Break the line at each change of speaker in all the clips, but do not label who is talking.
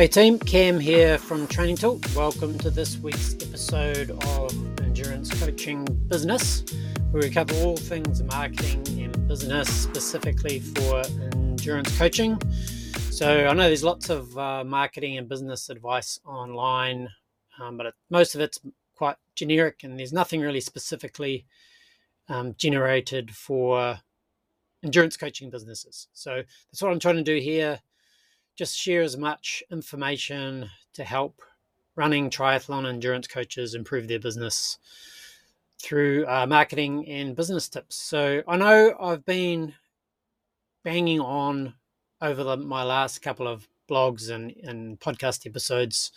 Hey team, Cam here from Training Tilt. Welcome to this week's episode of Endurance Coaching Business, where we cover all things marketing and business specifically for endurance coaching. So I know there's lots of uh, marketing and business advice online, um, but it, most of it's quite generic and there's nothing really specifically um, generated for endurance coaching businesses. So that's what I'm trying to do here. Just share as much information to help running triathlon endurance coaches improve their business through uh, marketing and business tips. So I know I've been banging on over the, my last couple of blogs and, and podcast episodes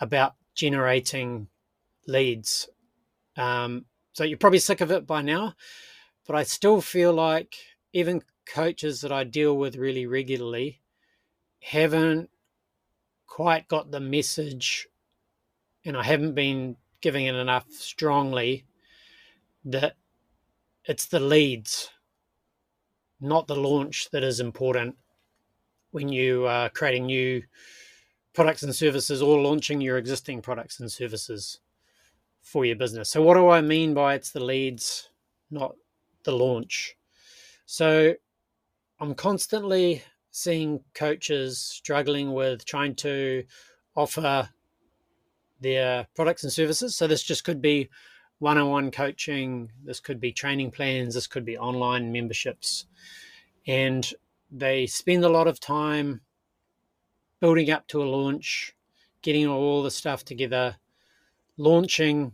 about generating leads. Um, so you're probably sick of it by now, but I still feel like even coaches that I deal with really regularly haven't quite got the message, and I haven't been giving it enough strongly that it's the leads, not the launch, that is important when you are creating new products and services or launching your existing products and services for your business. So, what do I mean by it's the leads, not the launch? So I'm constantly seeing coaches struggling with trying to offer their products and services. So this just could be one on one coaching, this could be training plans, this could be online memberships. And they spend a lot of time building up to a launch, getting all the stuff together, launching,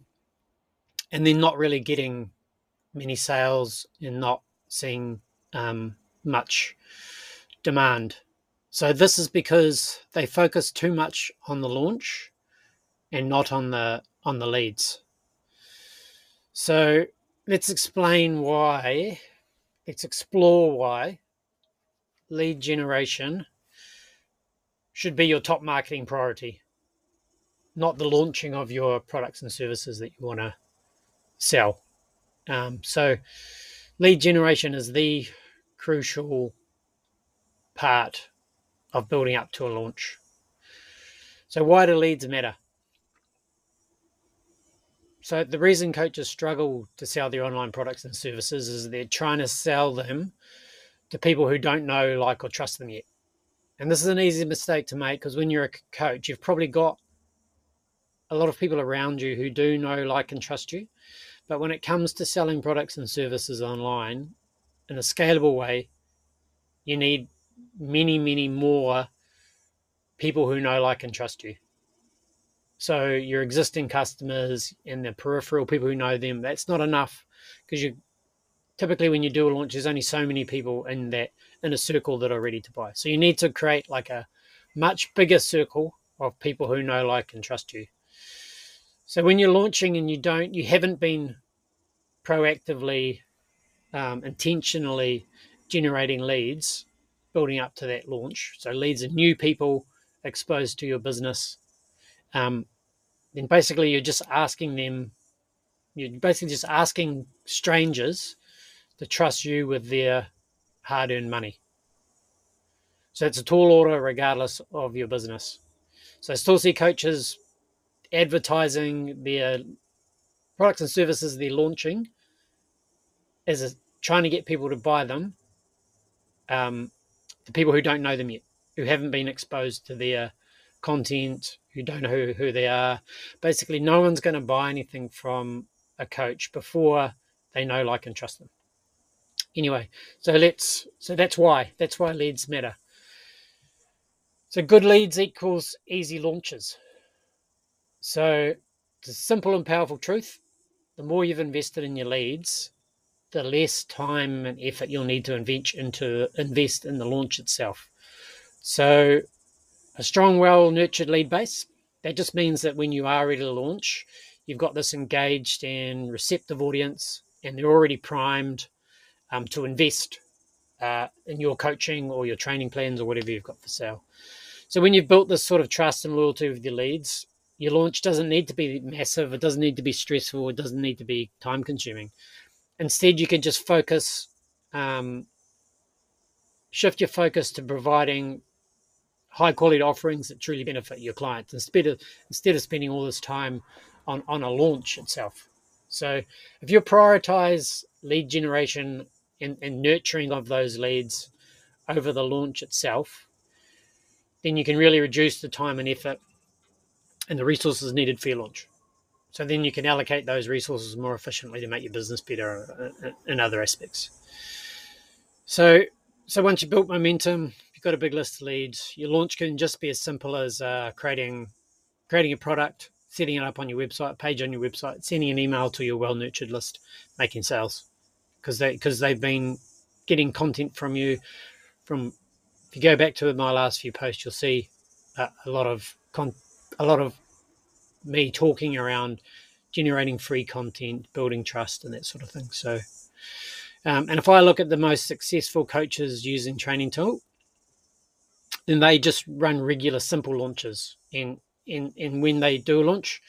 and then not really getting many sales and not seeing um, much demand. So this is because they focus too much on the launch and not on the on the leads. So let's explain why. Let's explore why lead generation should be your top marketing priority, not the launching of your products and services that you want to sell. Um, so lead generation is the crucial part of building up to a launch. So, why do leads matter? So, the reason coaches struggle to sell their online products and services is they're trying to sell them to people who don't know, like, or trust them yet. And this is an easy mistake to make because when you're a coach, you've probably got a lot of people around you who do know, like, and trust you. But when it comes to selling products and services online in a scalable way, you need many, many more people who know, like, and trust you. So your existing customers and the peripheral people who know them, that's not enough because you typically when you do a launch, there's only so many people in that in a circle that are ready to buy. So you need to create like a much bigger circle of people who know, like, and trust you. So when you're launching and you don't, you haven't been proactively, um, intentionally generating leads, building up to that launch. So leads are new people exposed to your business. Um, then basically you're just asking them, you're basically just asking strangers to trust you with their hard-earned money. So it's a tall order regardless of your business. So I still see coaches advertising their products and services they're launching as a, trying to get people to buy them. Um, the people who don't know them yet, who haven't been exposed to their content, who don't know who, who they are. Basically, no one's going to buy anything from a coach before they know, like, and trust them. Anyway, so let's so that's why that's why leads matter. So good leads equals easy launches. So it's a simple and powerful truth. The more you've invested in your leads, the less time and effort you'll need to invest into invest in the launch itself. So a strong, well nurtured lead base. That just means that when you are ready to launch, you've got this engaged and receptive audience, and they're already primed um, to invest uh, in your coaching or your training plans or whatever you've got for sale. So when you've built this sort of trust and loyalty with your leads, your launch doesn't need to be massive. It doesn't need to be stressful. It doesn't need to be time consuming. Instead, you can just focus, um, shift your focus to providing high quality offerings that truly benefit your clients instead of instead of spending all this time on, on a launch itself. So if you prioritize lead generation and, and nurturing of those leads over the launch itself, then you can really reduce the time and effort and the resources needed for your launch. So then you can allocate those resources more efficiently to make your business better in other aspects. So, so once you've built momentum, you've got a big list of leads. Your launch can just be as simple as uh, creating creating a product, setting it up on your website, page on your website, sending an email to your well nurtured list, making sales because they because they've been getting content from you. From if you go back to my last few posts, you'll see a lot of con- a lot of me talking around generating free content, building trust, and that sort of thing. So, um, and if I look at the most successful coaches using Training Tilt, then they just run regular, simple launches. And, and, and when they do launch,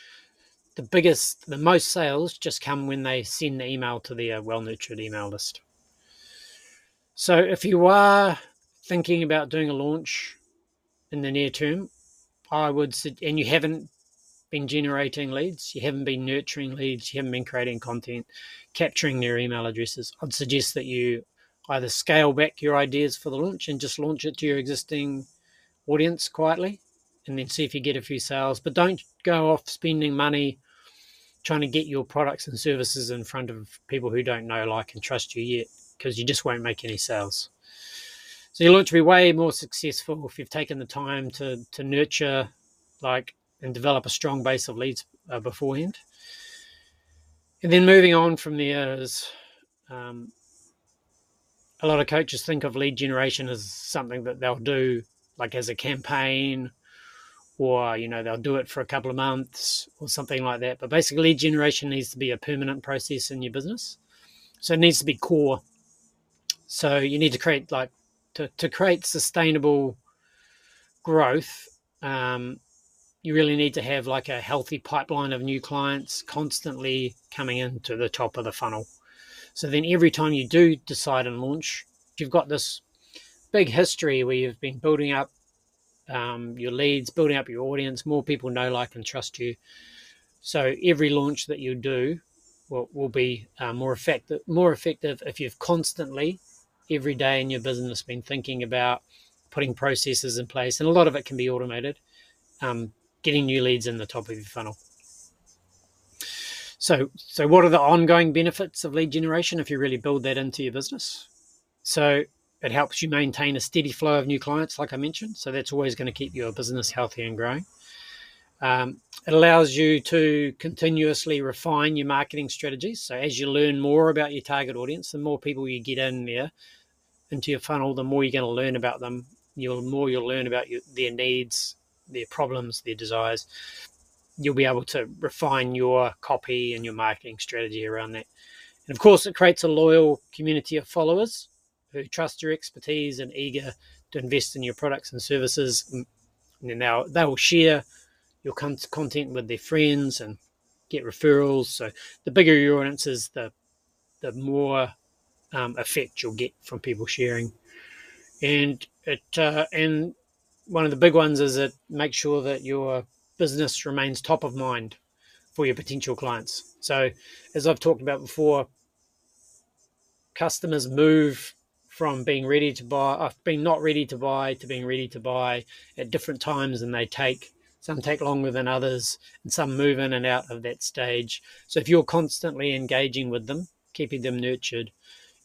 the biggest, the most sales just come when they send the email to their well nurtured email list. So, if you are thinking about doing a launch in the near term, I would, and you haven't been generating leads, you haven't been nurturing leads, you haven't been creating content, capturing their email addresses, I'd suggest that you either scale back your ideas for the launch and just launch it to your existing audience quietly and then see if you get a few sales. But don't go off spending money trying to get your products and services in front of people who don't know, like, and trust you yet because you just won't make any sales. So your launch will be way more successful if you've taken the time to to nurture like and develop a strong base of leads uh, beforehand. And then moving on from there is um, a lot of coaches think of lead generation as something that they'll do like as a campaign or you know they'll do it for a couple of months or something like that. But basically lead generation needs to be a permanent process in your business. So it needs to be core. So you need to create like to, to create sustainable growth um, you really need to have like a healthy pipeline of new clients constantly coming into the top of the funnel. So then every time you do decide and launch, you've got this big history where you've been building up um, your leads, building up your audience. More people know, like, and trust you. So every launch that you do will, will be uh, more effective. More effective if you've constantly, every day in your business, been thinking about putting processes in place, and a lot of it can be automated. Um, getting new leads in the top of your funnel. So, so what are the ongoing benefits of lead generation if you really build that into your business? So, it helps you maintain a steady flow of new clients, like I mentioned. So, that's always going to keep your business healthy and growing. Um, it allows you to continuously refine your marketing strategies. So, as you learn more about your target audience, the more people you get in there into your funnel, the more you're going to learn about them. The more you'll learn about your, their needs their problems, their desires, you'll be able to refine your copy and your marketing strategy around that. And of course, it creates a loyal community of followers who trust your expertise and eager to invest in your products and services. And then they'll, they will share your content with their friends and get referrals. So the bigger your audience is, the the more um, effect you'll get from people sharing. And it uh, and one of the big ones is that make sure that your business remains top of mind for your potential clients. So, as I've talked about before, customers move from being ready to buy, uh, being not ready to buy, to being ready to buy at different times, and they take some take longer than others, and some move in and out of that stage. So, if you're constantly engaging with them, keeping them nurtured,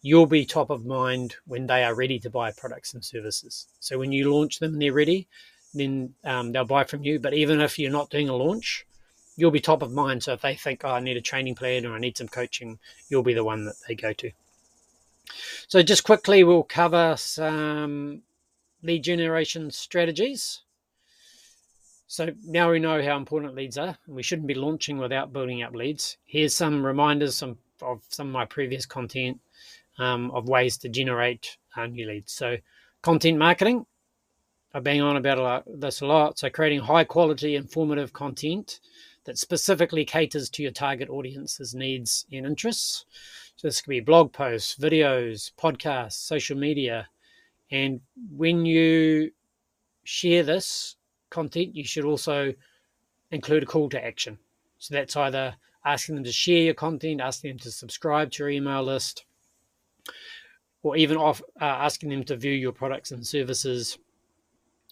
you'll be top of mind when they are ready to buy products and services. So when you launch them and they're ready, then um, they'll buy from you. But even if you're not doing a launch, you'll be top of mind. So if they think, oh, I need a training plan or I need some coaching, you'll be the one that they go to. So just quickly, we'll cover some lead generation strategies. So now we know how important leads are. We shouldn't be launching without building up leads. Here's some reminders of some of my previous content um, of ways to generate uh, new leads. So, content marketing, I bang on about a lot, this a lot. So, creating high quality, informative content that specifically caters to your target audience's needs and interests. So, this could be blog posts, videos, podcasts, social media. And when you share this content, you should also include a call to action. So that's either asking them to share your content, asking them to subscribe to your email list, or even off, uh, asking them to view your products and services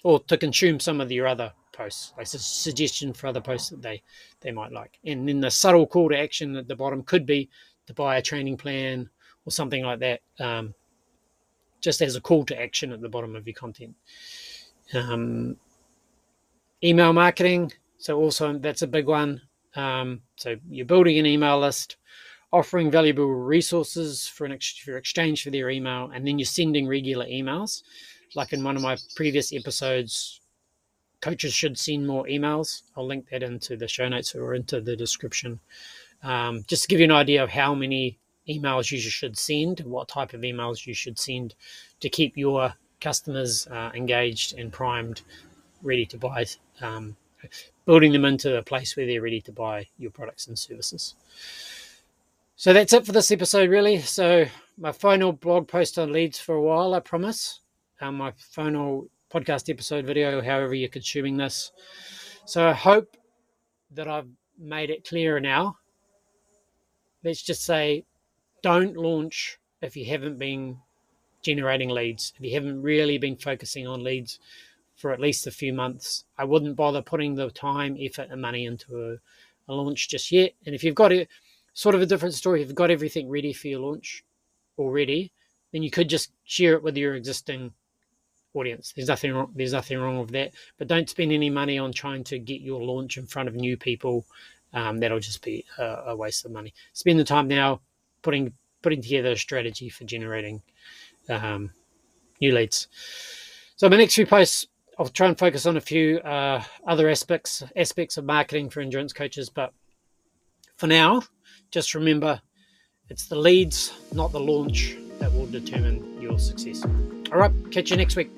or to consume some of your other posts, like a suggestion for other posts that they, they might like. And then the subtle call to action at the bottom could be to buy a training plan or something like that, um, just as a call to action at the bottom of your content. Um, email marketing, so also that's a big one. Um, so you're building an email list, offering valuable resources for an ex- for exchange for their email, and then you're sending regular emails. Like in one of my previous episodes, coaches should send more emails. I'll link that into the show notes or into the description. Um, just to give you an idea of how many emails you should send, what type of emails you should send to keep your customers uh, engaged and primed, ready to buy, um, building them into a place where they're ready to buy your products and services. So that's it for this episode, really. So, my final blog post on leads for a while, I promise. Um, my final podcast episode video, however you're consuming this. So, I hope that I've made it clearer now. Let's just say don't launch if you haven't been generating leads, if you haven't really been focusing on leads for at least a few months. I wouldn't bother putting the time, effort, and money into a, a launch just yet. And if you've got it, sort of a different story, if you've got everything ready for your launch already, then you could just share it with your existing audience. There's nothing wrong, there's nothing wrong with that. But don't spend any money on trying to get your launch in front of new people. Um, that'll just be a, a waste of money. Spend the time now putting putting together a strategy for generating um, new leads. So my next few posts, I'll try and focus on a few uh, other aspects aspects of marketing for endurance coaches. But for now, just remember, it's the leads, not the launch, that will determine your success. All right, catch you next week.